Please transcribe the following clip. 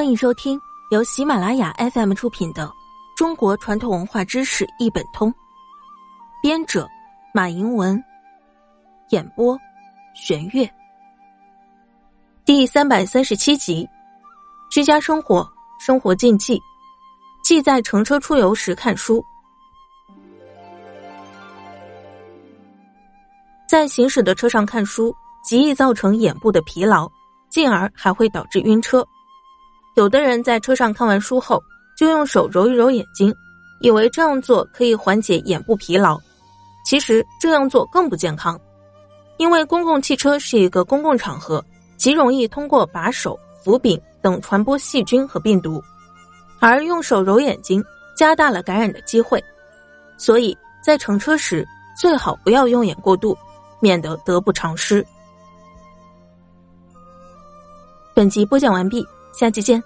欢迎收听由喜马拉雅 FM 出品的《中国传统文化知识一本通》，编者马迎文，演播玄月。第三百三十七集：居家生活生活禁忌，忌在乘车出游时看书。在行驶的车上看书，极易造成眼部的疲劳，进而还会导致晕车。有的人在车上看完书后，就用手揉一揉眼睛，以为这样做可以缓解眼部疲劳。其实这样做更不健康，因为公共汽车是一个公共场合，极容易通过把手、扶柄等传播细菌和病毒，而用手揉眼睛加大了感染的机会。所以在乘车时最好不要用眼过度，免得得不偿失。本集播讲完毕。下期见。